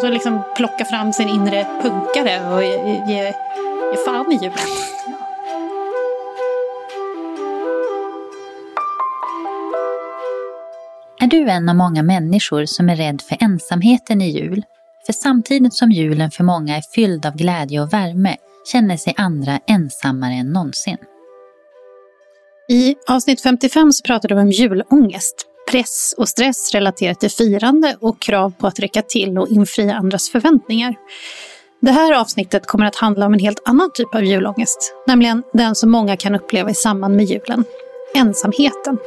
Så liksom plocka fram sin inre punkare och ge, ge, ge fan i julen. Är du en av många människor som är rädd för ensamheten i jul? För samtidigt som julen för många är fylld av glädje och värme känner sig andra ensammare än någonsin. I avsnitt 55 så pratade vi om julångest, press och stress relaterat till firande och krav på att räcka till och infria andras förväntningar. Det här avsnittet kommer att handla om en helt annan typ av julångest, nämligen den som många kan uppleva i samband med julen, ensamheten.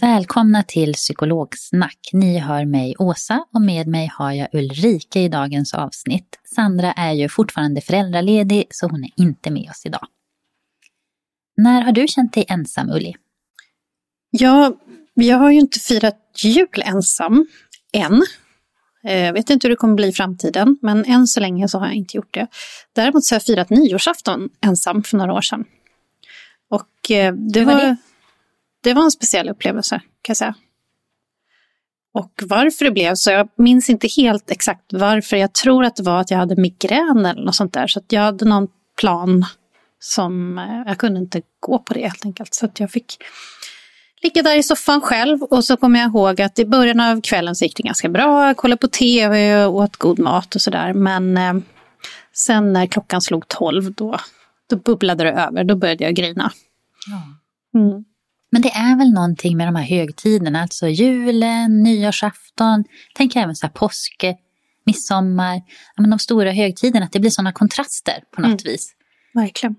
Välkomna till Psykologsnack. Ni hör mig Åsa och med mig har jag Ulrika i dagens avsnitt. Sandra är ju fortfarande föräldraledig så hon är inte med oss idag. När har du känt dig ensam Ulli? Ja, jag har ju inte firat jul ensam än. Eh, Jag vet inte hur det kommer bli i framtiden, men än så länge så har jag inte gjort det. Däremot så har jag firat nyårsafton ensam för några år sedan. Och eh, det var var, det? det var en speciell upplevelse, kan jag säga. Och varför det blev så, jag minns inte helt exakt varför. Jag tror att det var att jag hade migrän eller något sånt där. Så jag hade någon plan som, eh, jag kunde inte gå på det helt enkelt. Så att jag fick ligga där i soffan själv och så kommer jag ihåg att i början av kvällen så gick det ganska bra. Jag kollade på tv och åt god mat och sådär. Men eh, sen när klockan slog tolv då, då bubblade det över. Då började jag grina. Mm. Men det är väl någonting med de här högtiderna, alltså julen, nyårsafton, tänk även så här påsk, midsommar, ja, men de stora högtiderna, att det blir sådana kontraster på något vis. Verkligen.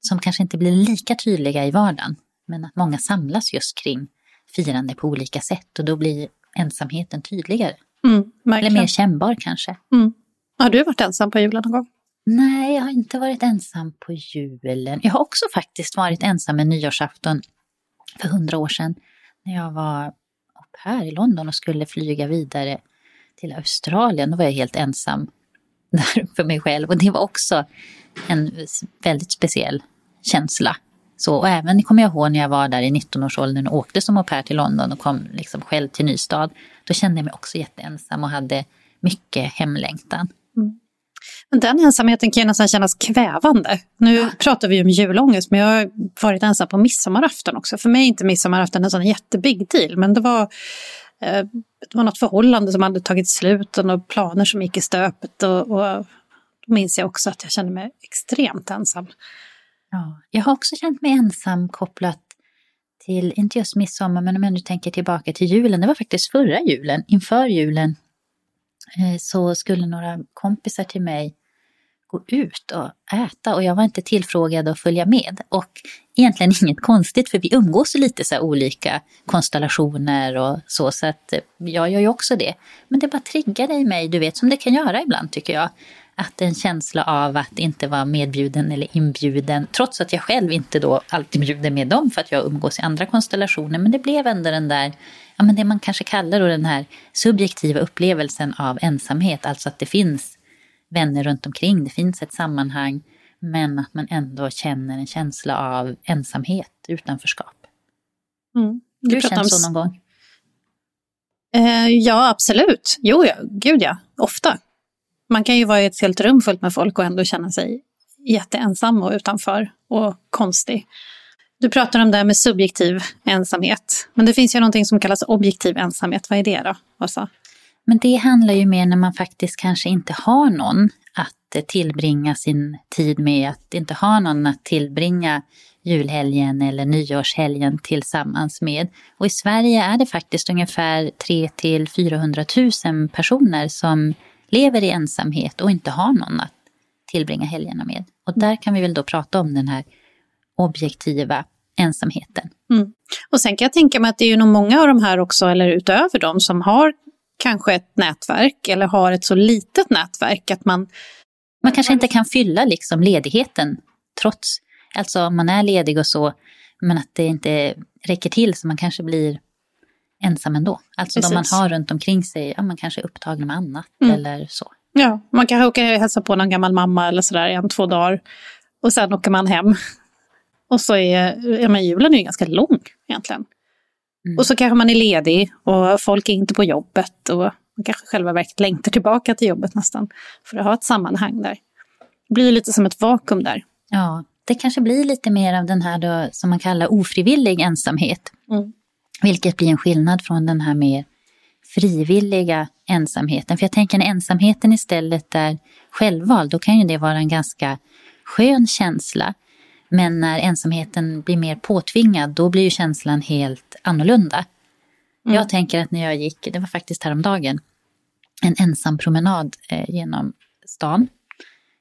Som kanske inte blir lika tydliga i vardagen, men att många samlas just kring firande på olika sätt och då blir ensamheten tydligare. Mm, Eller mer kännbar kanske. Mm. Har du varit ensam på julen någon gång? Nej, jag har inte varit ensam på julen. Jag har också faktiskt varit ensam en nyårsafton för hundra år sedan när jag var upp här i London och skulle flyga vidare till Australien. Då var jag helt ensam där för mig själv och det var också en väldigt speciell känsla. Så, och även kommer jag ihåg när jag var där i 19-årsåldern och åkte som au pair till London och kom liksom själv till Nystad. Då kände jag mig också jätteensam och hade mycket hemlängtan. Men den ensamheten kan ju nästan kännas kvävande. Nu pratar vi om julångest, men jag har varit ensam på midsommarafton också. För mig är inte midsommarafton en sån jättebig deal, men det var, eh, det var något förhållande som hade tagit slut och några planer som gick i stöpet. Och, och då minns jag också att jag kände mig extremt ensam. Ja, jag har också känt mig ensam kopplat till, inte just midsommar, men om jag nu tänker tillbaka till julen. Det var faktiskt förra julen, inför julen, eh, så skulle några kompisar till mig gå ut och äta och jag var inte tillfrågad att följa med. Och egentligen inget konstigt för vi umgås lite så här olika konstellationer och så, så att eh, jag gör ju också det. Men det bara triggade i mig, du vet, som det kan göra ibland tycker jag att en känsla av att inte vara medbjuden eller inbjuden, trots att jag själv inte då alltid bjuder med dem för att jag umgås i andra konstellationer, men det blev ändå den där, ja men det man kanske kallar då den här subjektiva upplevelsen av ensamhet, alltså att det finns vänner runt omkring, det finns ett sammanhang, men att man ändå känner en känsla av ensamhet, utanförskap. Mm. Du, du känt så någon gång? Eh, ja, absolut. Jo, ja. gud ja. Ofta. Man kan ju vara i ett helt rum fullt med folk och ändå känna sig jätteensam och utanför och konstig. Du pratar om det här med subjektiv ensamhet. Men det finns ju någonting som kallas objektiv ensamhet. Vad är det då, Åsa? Men det handlar ju mer när man faktiskt kanske inte har någon att tillbringa sin tid med, att inte ha någon att tillbringa julhelgen eller nyårshelgen tillsammans med. Och i Sverige är det faktiskt ungefär 3 till 400 000 personer som lever i ensamhet och inte har någon att tillbringa helgerna med. Och där kan vi väl då prata om den här objektiva ensamheten. Mm. Och sen kan jag tänka mig att det är ju nog många av de här också, eller utöver dem, som har kanske ett nätverk eller har ett så litet nätverk att man... Man kanske inte kan fylla liksom ledigheten trots, alltså om man är ledig och så, men att det inte räcker till så man kanske blir ensam ändå. Alltså Precis. de man har runt omkring sig, ja, man kanske är upptagen med annat mm. eller så. Ja, man kanske åker och hälsar på någon gammal mamma eller sådär en, två dagar. Och sen åker man hem. Och så är, ja men julen är ju ganska lång egentligen. Mm. Och så kanske man är ledig och folk är inte på jobbet och man kanske själva verket längtar tillbaka till jobbet nästan. För att ha ett sammanhang där. Det blir lite som ett vakuum där. Ja, det kanske blir lite mer av den här då, som man kallar ofrivillig ensamhet. Mm. Vilket blir en skillnad från den här mer frivilliga ensamheten. För jag tänker när ensamheten istället är självvald, då kan ju det vara en ganska skön känsla. Men när ensamheten blir mer påtvingad, då blir ju känslan helt annorlunda. Mm. Jag tänker att när jag gick, det var faktiskt häromdagen, en ensam promenad eh, genom stan,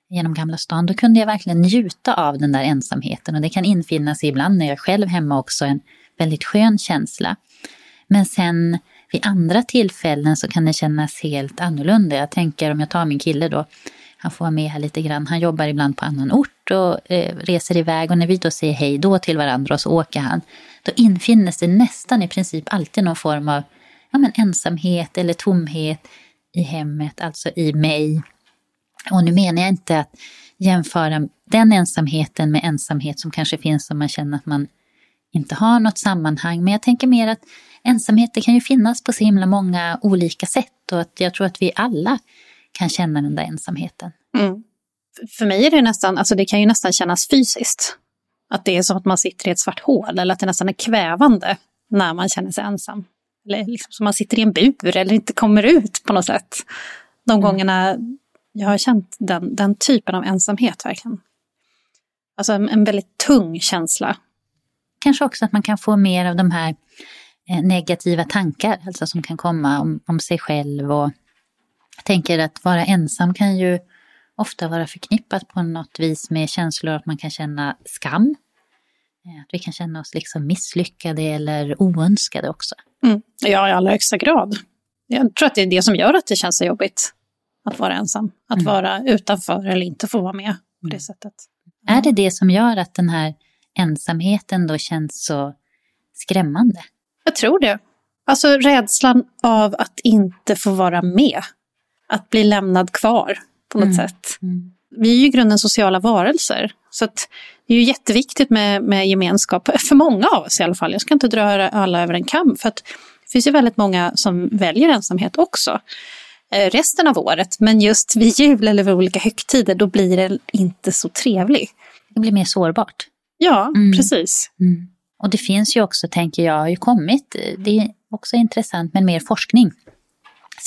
genom Gamla stan, då kunde jag verkligen njuta av den där ensamheten. Och det kan infinna sig ibland när jag själv hemma också, en väldigt skön känsla. Men sen vid andra tillfällen så kan det kännas helt annorlunda. Jag tänker om jag tar min kille då, han får vara med här lite grann. Han jobbar ibland på annan ort och eh, reser iväg och när vi då säger hej då till varandra och så åker han, då infinner sig nästan i princip alltid någon form av ja, men ensamhet eller tomhet i hemmet, alltså i mig. Och nu menar jag inte att jämföra den ensamheten med ensamhet som kanske finns om man känner att man inte har något sammanhang. Men jag tänker mer att ensamhet det kan ju finnas på så himla många olika sätt och att jag tror att vi alla kan känna den där ensamheten. Mm. För mig är det nästan, alltså det kan ju nästan kännas fysiskt. Att det är som att man sitter i ett svart hål eller att det nästan är kvävande när man känner sig ensam. Eller liksom som man sitter i en bur eller inte kommer ut på något sätt. De mm. gångerna jag har känt den, den typen av ensamhet verkligen. Alltså en, en väldigt tung känsla kanske också att man kan få mer av de här eh, negativa tankar, alltså som kan komma om, om sig själv. Och jag tänker att vara ensam kan ju ofta vara förknippat på något vis med känslor att man kan känna skam. Eh, att vi kan känna oss liksom misslyckade eller oönskade också. Mm. Ja, i allra högsta grad. Jag tror att det är det som gör att det känns så jobbigt att vara ensam. Att mm. vara utanför eller inte få vara med på det mm. sättet. Är det det som gör att den här ensamheten då känns så skrämmande? Jag tror det. Alltså rädslan av att inte få vara med. Att bli lämnad kvar på något mm. sätt. Mm. Vi är ju i grunden sociala varelser. Så det är ju jätteviktigt med, med gemenskap, för många av oss i alla fall. Jag ska inte dra alla över en kam, för att det finns ju väldigt många som väljer ensamhet också eh, resten av året. Men just vid jul eller vid olika högtider, då blir det inte så trevligt. Det blir mer sårbart. Ja, mm. precis. Mm. Och det finns ju också, tänker jag, har ju kommit, det är också intressant, men mer forskning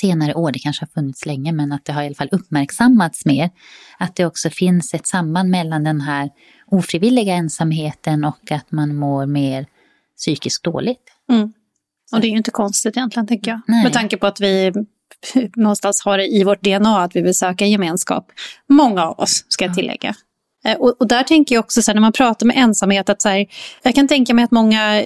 senare år, det kanske har funnits länge, men att det har i alla fall uppmärksammats mer. Att det också finns ett samband mellan den här ofrivilliga ensamheten och att man mår mer psykiskt dåligt. Mm. Och det är ju inte konstigt egentligen, tänker jag. Nej. Med tanke på att vi någonstans har det i vårt DNA att vi vill söka gemenskap. Många av oss, ska jag tillägga. Eh, och, och, där tänker jag också, så här, när man pratar med ensamhet, att så här, jag kan tänka mig att många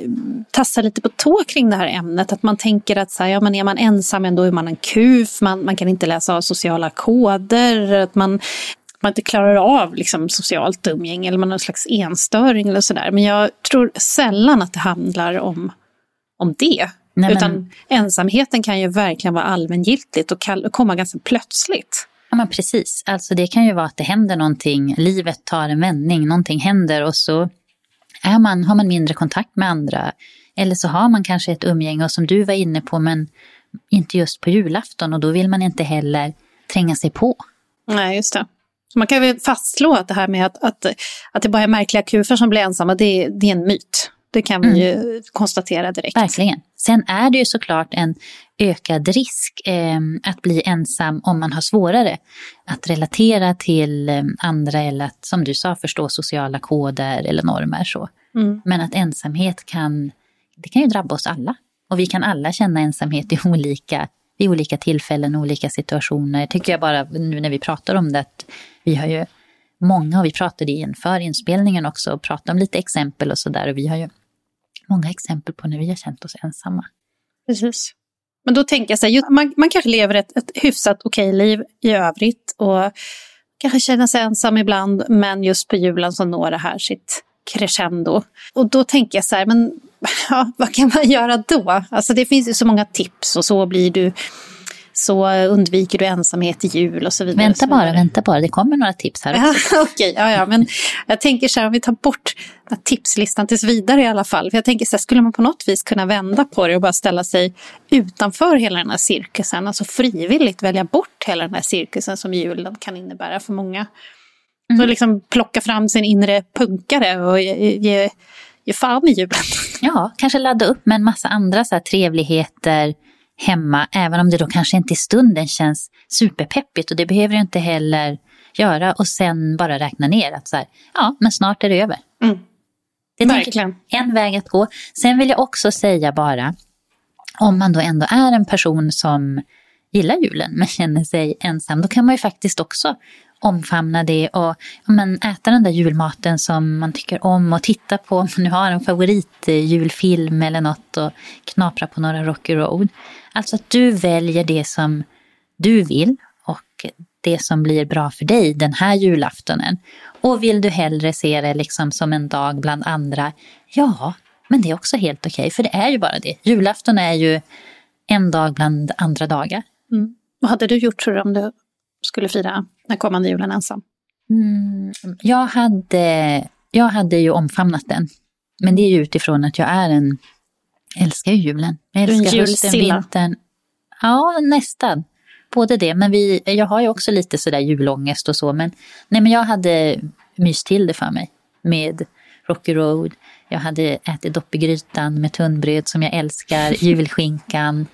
tassar lite på tå kring det här ämnet. Att man tänker att så här, ja, men är man ensam, då är man en kuf, man, man kan inte läsa av sociala koder, att man, man inte klarar av liksom, socialt umgänge eller man har en slags enstöring eller sådär. Men jag tror sällan att det handlar om, om det. Nej, Utan ensamheten kan ju verkligen vara allmängiltigt och komma ganska plötsligt. Ja, men precis. Alltså det kan ju vara att det händer någonting, livet tar en vändning, någonting händer och så är man, har man mindre kontakt med andra. Eller så har man kanske ett umgänge, och som du var inne på, men inte just på julafton och då vill man inte heller tränga sig på. Nej, just det. Så man kan väl fastslå att det här med att, att, att det bara är märkliga kufar som blir ensamma, det, det är en myt. Det kan vi mm. ju konstatera direkt. Verkligen. Sen är det ju såklart en ökad risk eh, att bli ensam om man har svårare att relatera till eh, andra eller att, som du sa, förstå sociala koder eller normer. Så. Mm. Men att ensamhet kan, det kan ju drabba oss alla. Och vi kan alla känna ensamhet i olika, vid olika tillfällen olika situationer. Tycker jag bara nu när vi pratar om det, att vi har ju många, och vi pratade inför inspelningen också, och pratade om lite exempel och sådär. Och vi har ju många exempel på när vi har känt oss ensamma. Precis. Men då tänker jag så här, man, man kanske lever ett, ett hyfsat okej liv i övrigt och kanske känner sig ensam ibland, men just på julen så når det här sitt crescendo. Och då tänker jag så här, men ja, vad kan man göra då? Alltså det finns ju så många tips och så blir du så undviker du ensamhet i jul och så vidare. Vänta bara, vänta bara, det kommer några tips här också. Okej, ja, ja, men jag tänker så här, om vi tar bort tipslistan tills vidare i alla fall. För jag tänker så här, skulle man på något vis kunna vända på det och bara ställa sig utanför hela den här cirkusen, alltså frivilligt välja bort hela den här cirkusen som julen kan innebära för många. Mm. Så liksom plocka fram sin inre punkare och ge, ge, ge fan i julen. Ja, kanske ladda upp med en massa andra så här trevligheter, hemma, även om det då kanske inte i stunden känns superpeppigt och det behöver du inte heller göra och sen bara räkna ner att så här, ja, men snart är det över. Mm. Det är Verkligen. en väg att gå. Sen vill jag också säga bara, om man då ändå är en person som gillar julen men känner sig ensam, då kan man ju faktiskt också omfamna det och men, äta den där julmaten som man tycker om och titta på om man nu har en favoritjulfilm eh, eller något och knapra på några Rocky Road. Alltså att du väljer det som du vill och det som blir bra för dig den här julaftonen. Och vill du hellre se det liksom som en dag bland andra, ja, men det är också helt okej, okay, för det är ju bara det. Julafton är ju en dag bland andra dagar. Mm. Vad hade du gjort tror du om du skulle fira den kommande julen ensam? Mm, jag, hade, jag hade ju omfamnat den. Men det är ju utifrån att jag är en älskar ju julen. Jag älskar hösten, vintern. Ja, nästan. Både det, men vi, jag har ju också lite sådär julångest och så. Men, nej, men jag hade myst till det för mig med Rocky Road. Jag hade ätit dopp i grytan med tunnbröd som jag älskar, julskinkan.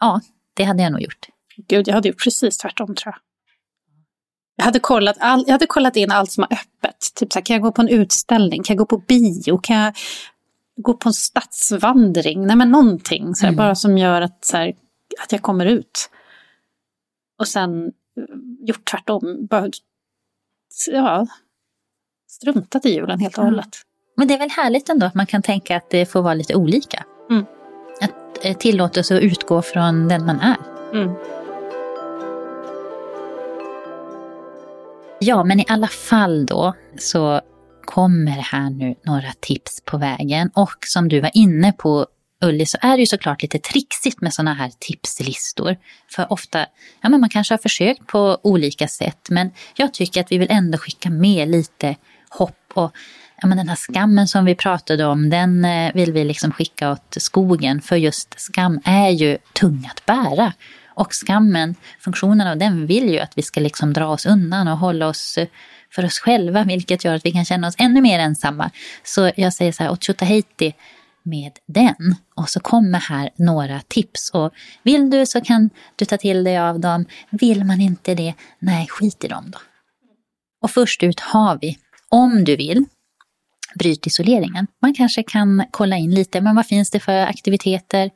Ja, det hade jag nog gjort. Gud, jag hade gjort precis tvärtom tror jag. Jag hade, kollat all, jag hade kollat in allt som var öppet. Typ så här, kan jag gå på en utställning? Kan jag gå på bio? Kan jag gå på en stadsvandring? Nej men någonting, så här, mm. bara som gör att, så här, att jag kommer ut. Och sen eh, gjort tvärtom. Bara, ja, struntat i julen helt och hållet. Mm. Men det är väl härligt ändå att man kan tänka att det får vara lite olika. Mm. Att eh, tillåta sig att utgå från den man är. Ja, men i alla fall då så kommer här nu några tips på vägen. Och som du var inne på Ulli så är det ju såklart lite trixigt med sådana här tipslistor. För ofta, ja men man kanske har försökt på olika sätt men jag tycker att vi vill ändå skicka med lite hopp och ja men den här skammen som vi pratade om den eh, vill vi liksom skicka åt skogen för just skam är ju tung att bära. Och skammen, funktionen av den vill ju att vi ska liksom dra oss undan och hålla oss eh, för oss själva, vilket gör att vi kan känna oss ännu mer ensamma. Så jag säger så här, Otjutaheiti med den. Och så kommer här några tips. Och vill du så kan du ta till dig av dem. Vill man inte det, nej skit i dem då. Och först ut har vi, om du vill, bryt isoleringen. Man kanske kan kolla in lite, men vad finns det för aktiviteter?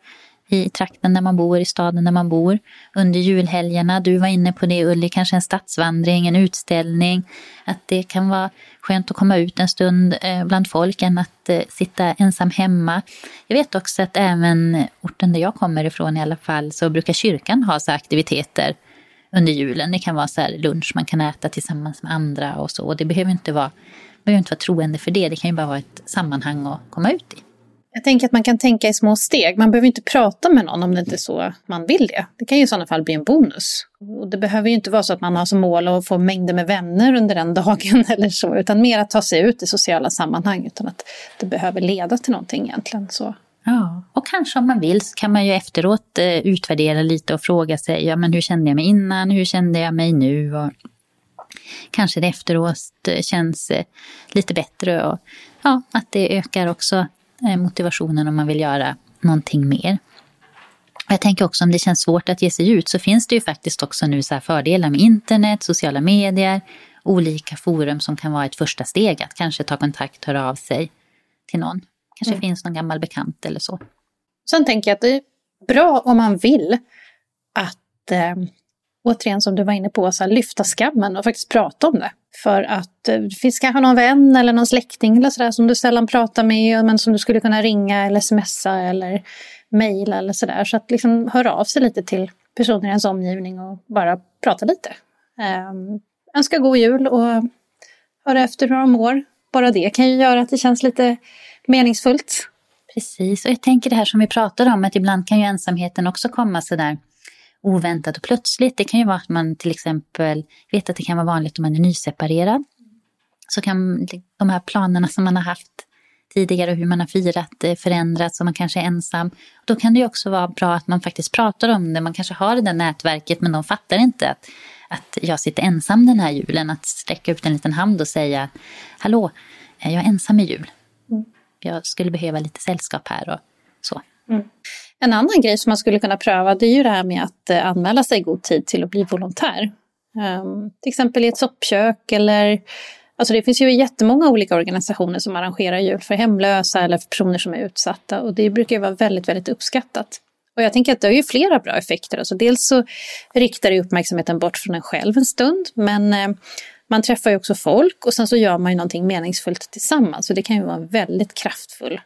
I trakten där man bor, i staden där man bor. Under julhelgerna, du var inne på det Ulli, kanske en stadsvandring, en utställning. Att det kan vara skönt att komma ut en stund eh, bland folk än att eh, sitta ensam hemma. Jag vet också att även orten där jag kommer ifrån i alla fall så brukar kyrkan ha så aktiviteter under julen. Det kan vara så lunch man kan äta tillsammans med andra och så. Och det behöver inte vara, behöver inte vara troende för det, det kan ju bara vara ett sammanhang att komma ut i. Jag tänker att man kan tänka i små steg. Man behöver inte prata med någon om det inte är så man vill det. Det kan ju i sådana fall bli en bonus. Och det behöver ju inte vara så att man har som mål att få mängder med vänner under den dagen eller så, utan mer att ta sig ut i sociala sammanhang utan att det behöver leda till någonting egentligen. Så. Ja, och kanske om man vill så kan man ju efteråt eh, utvärdera lite och fråga sig, ja men hur kände jag mig innan, hur kände jag mig nu? Och kanske det efteråt eh, känns eh, lite bättre och ja, att det ökar också motivationen om man vill göra någonting mer. Jag tänker också om det känns svårt att ge sig ut så finns det ju faktiskt också nu så fördelar med internet, sociala medier, olika forum som kan vara ett första steg att kanske ta kontakt, höra av sig till någon. Kanske mm. finns någon gammal bekant eller så. Sen tänker jag att det är bra om man vill att, eh, återigen som du var inne på, så här, lyfta skammen och faktiskt prata om det. För att eh, det finns kanske någon vän eller någon släkting eller sådär som du sällan pratar med men som du skulle kunna ringa eller smsa eller mejla eller sådär. Så att liksom höra av sig lite till personer i ens omgivning och bara prata lite. Um, önska god jul och höra efter hur de mår. Bara det kan ju göra att det känns lite meningsfullt. Precis, och jag tänker det här som vi pratade om, att ibland kan ju ensamheten också komma sådär oväntat och plötsligt. Det kan ju vara att man till exempel vet att det kan vara vanligt om man är nyseparerad. Så kan de här planerna som man har haft tidigare och hur man har firat eh, förändrats och man kanske är ensam. Då kan det ju också vara bra att man faktiskt pratar om det. Man kanske har det där nätverket men de fattar inte att, att jag sitter ensam den här julen. Att sträcka ut en liten hand och säga Hallå, jag är ensam i jul. Mm jag skulle behöva lite sällskap här och så. Mm. En annan grej som man skulle kunna pröva det är ju det här med att eh, anmäla sig i god tid till att bli volontär. Um, till exempel i ett soppkök eller Alltså det finns ju jättemånga olika organisationer som arrangerar jul för hemlösa eller för personer som är utsatta och det brukar ju vara väldigt, väldigt uppskattat. Och jag tänker att det har ju flera bra effekter. Alltså dels så riktar det uppmärksamheten bort från en själv en stund, men eh, man träffar ju också folk och sen så gör man ju någonting meningsfullt tillsammans. Så det kan ju vara en väldigt kraftfull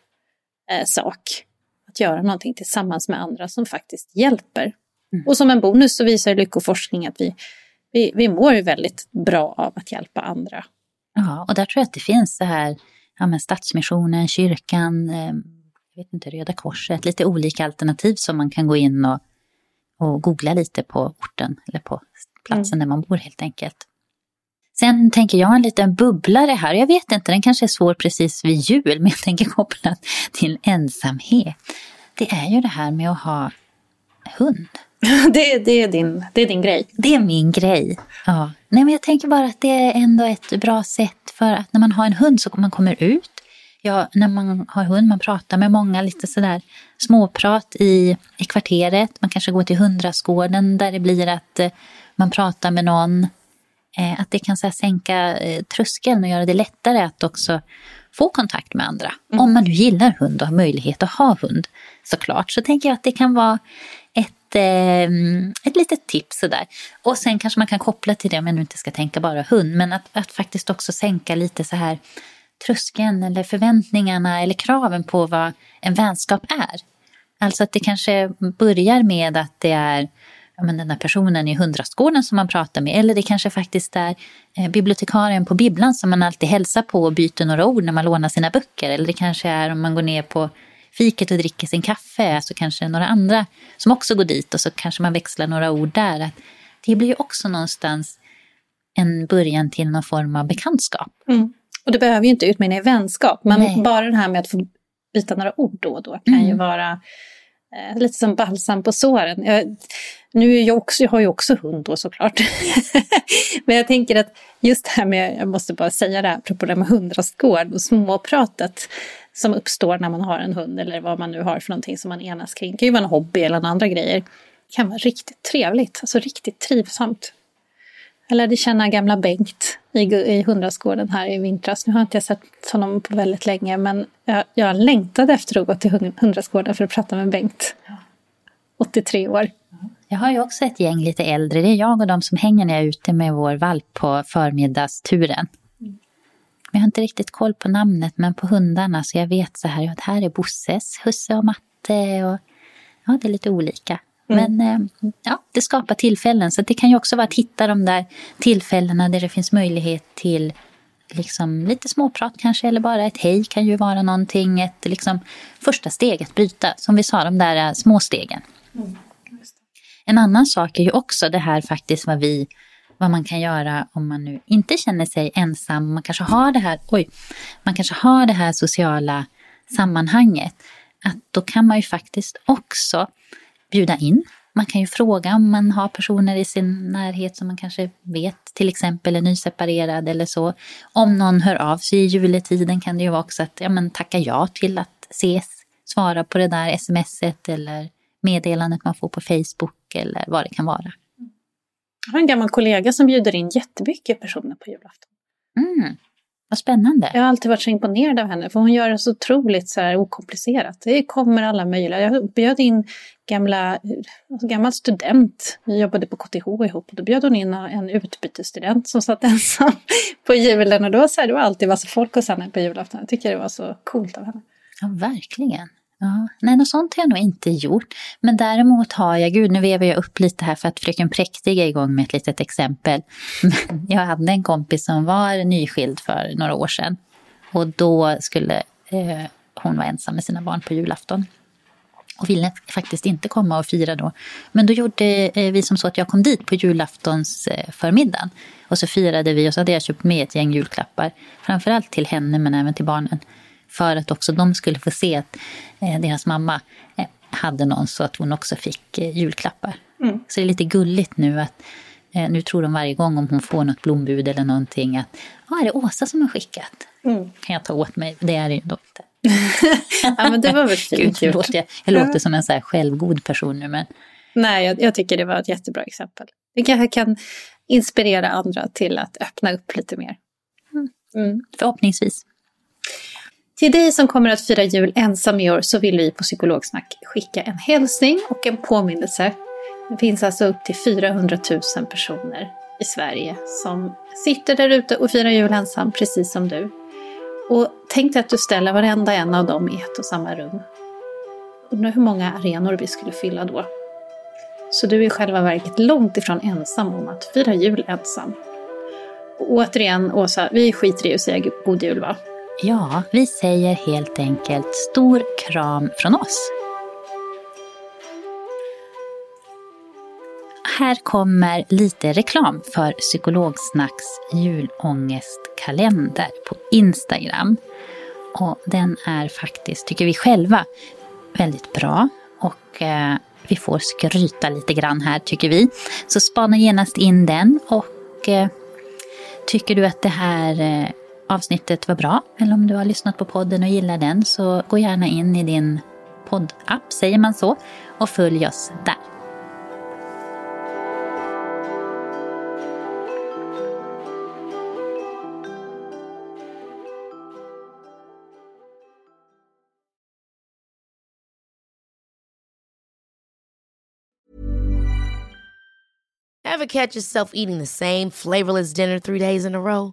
eh, sak. Att göra någonting tillsammans med andra som faktiskt hjälper. Mm. Och som en bonus så visar lyckoforskning att vi, vi, vi mår ju väldigt bra av att hjälpa andra. Ja, och där tror jag att det finns så här, ja men Stadsmissionen, kyrkan, eh, jag vet inte, Röda Korset, lite olika alternativ som man kan gå in och, och googla lite på orten eller på platsen mm. där man bor helt enkelt. Sen tänker jag en liten bubblare här. Jag vet inte, den kanske är svår precis vid jul, men jag tänker kopplat till ensamhet. Det är ju det här med att ha hund. det, det, är din, det är din grej. Det är min grej. Ja. Nej, men jag tänker bara att det är ändå ett bra sätt för att när man har en hund så man kommer ut. Ja, när man har hund, man pratar med många, lite sådär småprat i, i kvarteret. Man kanske går till hundrastgården där det blir att eh, man pratar med någon att det kan så här, sänka eh, tröskeln och göra det lättare att också få kontakt med andra. Mm. Om man nu gillar hund och har möjlighet att ha hund såklart. Så tänker jag att det kan vara ett, eh, ett litet tips sådär. Och sen kanske man kan koppla till det om man nu inte ska tänka bara hund. Men att, att faktiskt också sänka lite så här tröskeln eller förväntningarna eller kraven på vad en vänskap är. Alltså att det kanske börjar med att det är ja, men den där personen i hundrastgården som man pratar med. Eller det kanske faktiskt är eh, bibliotekarien på bibblan som man alltid hälsar på och byter några ord när man lånar sina böcker. Eller det kanske är om man går ner på fiket och dricker sin kaffe, alltså kanske några andra som också går dit och så kanske man växlar några ord där. Att det blir ju också någonstans en början till någon form av bekantskap. Mm. Och det behöver ju inte utmynna i vänskap, men Nej. bara det här med att få byta några ord då och då kan mm. ju vara eh, lite som balsam på såren. Jag, nu är jag, också, jag har ju också hund då såklart. Men jag tänker att just det här med, jag måste bara säga det här, apropå det med hundrastgård och småpratet som uppstår när man har en hund eller vad man nu har för någonting som man enas kring. Det kan ju vara en hobby eller andra grejer. Det kan vara riktigt trevligt, alltså riktigt trivsamt. Jag lärde känna gamla Bengt i, i Hundrastgården här i vintras. Nu har inte jag sett honom på väldigt länge men jag, jag längtade efter att gå till Hundrastgården för att prata med Bengt. Ja. 83 år. Jag har ju också ett gäng lite äldre. Det är jag och de som hänger när jag är ute med vår valp på förmiddagsturen. Jag har inte riktigt koll på namnet, men på hundarna så jag vet så här, ja, det här är Bosses, husse och matte och ja, det är lite olika. Mm. Men eh, ja, det skapar tillfällen, så det kan ju också vara att hitta de där tillfällena där det finns möjlighet till liksom lite småprat kanske, eller bara ett hej kan ju vara någonting, ett liksom första steg att bryta, som vi sa, de där eh, små stegen. Mm. En annan sak är ju också det här faktiskt vad vi vad man kan göra om man nu inte känner sig ensam. Man kanske har det här, oj, man kanske har det här sociala sammanhanget. Att då kan man ju faktiskt också bjuda in. Man kan ju fråga om man har personer i sin närhet som man kanske vet till exempel är nyseparerad eller så. Om någon hör av sig i juletiden kan det ju vara också att ja, men tacka ja till att ses, svara på det där smset eller meddelandet man får på Facebook eller vad det kan vara. Jag har en gammal kollega som bjuder in jättemycket personer på julafton. Mm. Vad spännande. Jag har alltid varit så imponerad av henne, för hon gör det så otroligt så här okomplicerat. Det kommer alla möjliga. Jag bjöd in gamla, alltså gammal student. Vi jobbade på KTH ihop. Och då bjöd hon in en utbytesstudent som satt ensam på julen. Och då, så här, det var alltid massa folk hos henne på julafton. Jag tycker det var så coolt av henne. Ja, verkligen. Ja, nej, något sånt har jag nog inte gjort. Men däremot har jag, gud nu vevar jag upp lite här för att fröken Präktig är igång med ett litet exempel. Men jag hade en kompis som var nyskild för några år sedan. Och då skulle eh, hon vara ensam med sina barn på julafton. Och ville faktiskt inte komma och fira då. Men då gjorde eh, vi som så att jag kom dit på julaftons eh, förmiddagen. Och så firade vi och så hade jag köpt med ett gäng julklappar. Framförallt till henne men även till barnen. För att också de skulle få se att eh, deras mamma eh, hade någon så att hon också fick eh, julklappar. Mm. Så det är lite gulligt nu att nu tror de varje gång om hon får något blombud eller någonting att ah, är det Åsa som har skickat? Mm. Kan jag ta åt mig? Det är det ju då inte. ja men det var väl fint Gud, låter jag, jag låter som en så här självgod person nu men... Nej, jag, jag, tycker det var ett jättebra exempel. Det kanske kan inspirera andra till att öppna upp lite mer. Mm. mm. Förhoppningsvis. Till dig som kommer att fira jul ensam i år så vill vi på Psykologsnack skicka en hälsning och en påminnelse. Det finns alltså upp till 400 000 personer i Sverige som sitter där ute och firar jul ensam, precis som du. Och tänk dig att du ställer varenda en av dem i ett och samma rum. Undrar hur många arenor vi skulle fylla då. Så du är i själva verket långt ifrån ensam om att fira jul ensam. Och återigen, Åsa, vi skiter i att säga god jul va? Ja, vi säger helt enkelt stor kram från oss. Här kommer lite reklam för Psykologsnacks julångestkalender på Instagram. Och den är faktiskt, tycker vi själva, väldigt bra. Och eh, vi får skryta lite grann här tycker vi. Så spana genast in den och eh, tycker du att det här eh, avsnittet var bra eller om du har lyssnat på podden och gillar den så gå gärna in i din poddapp, säger man så, och följ oss där. Have catch yourself eating the same flavorless dinner three days in a row?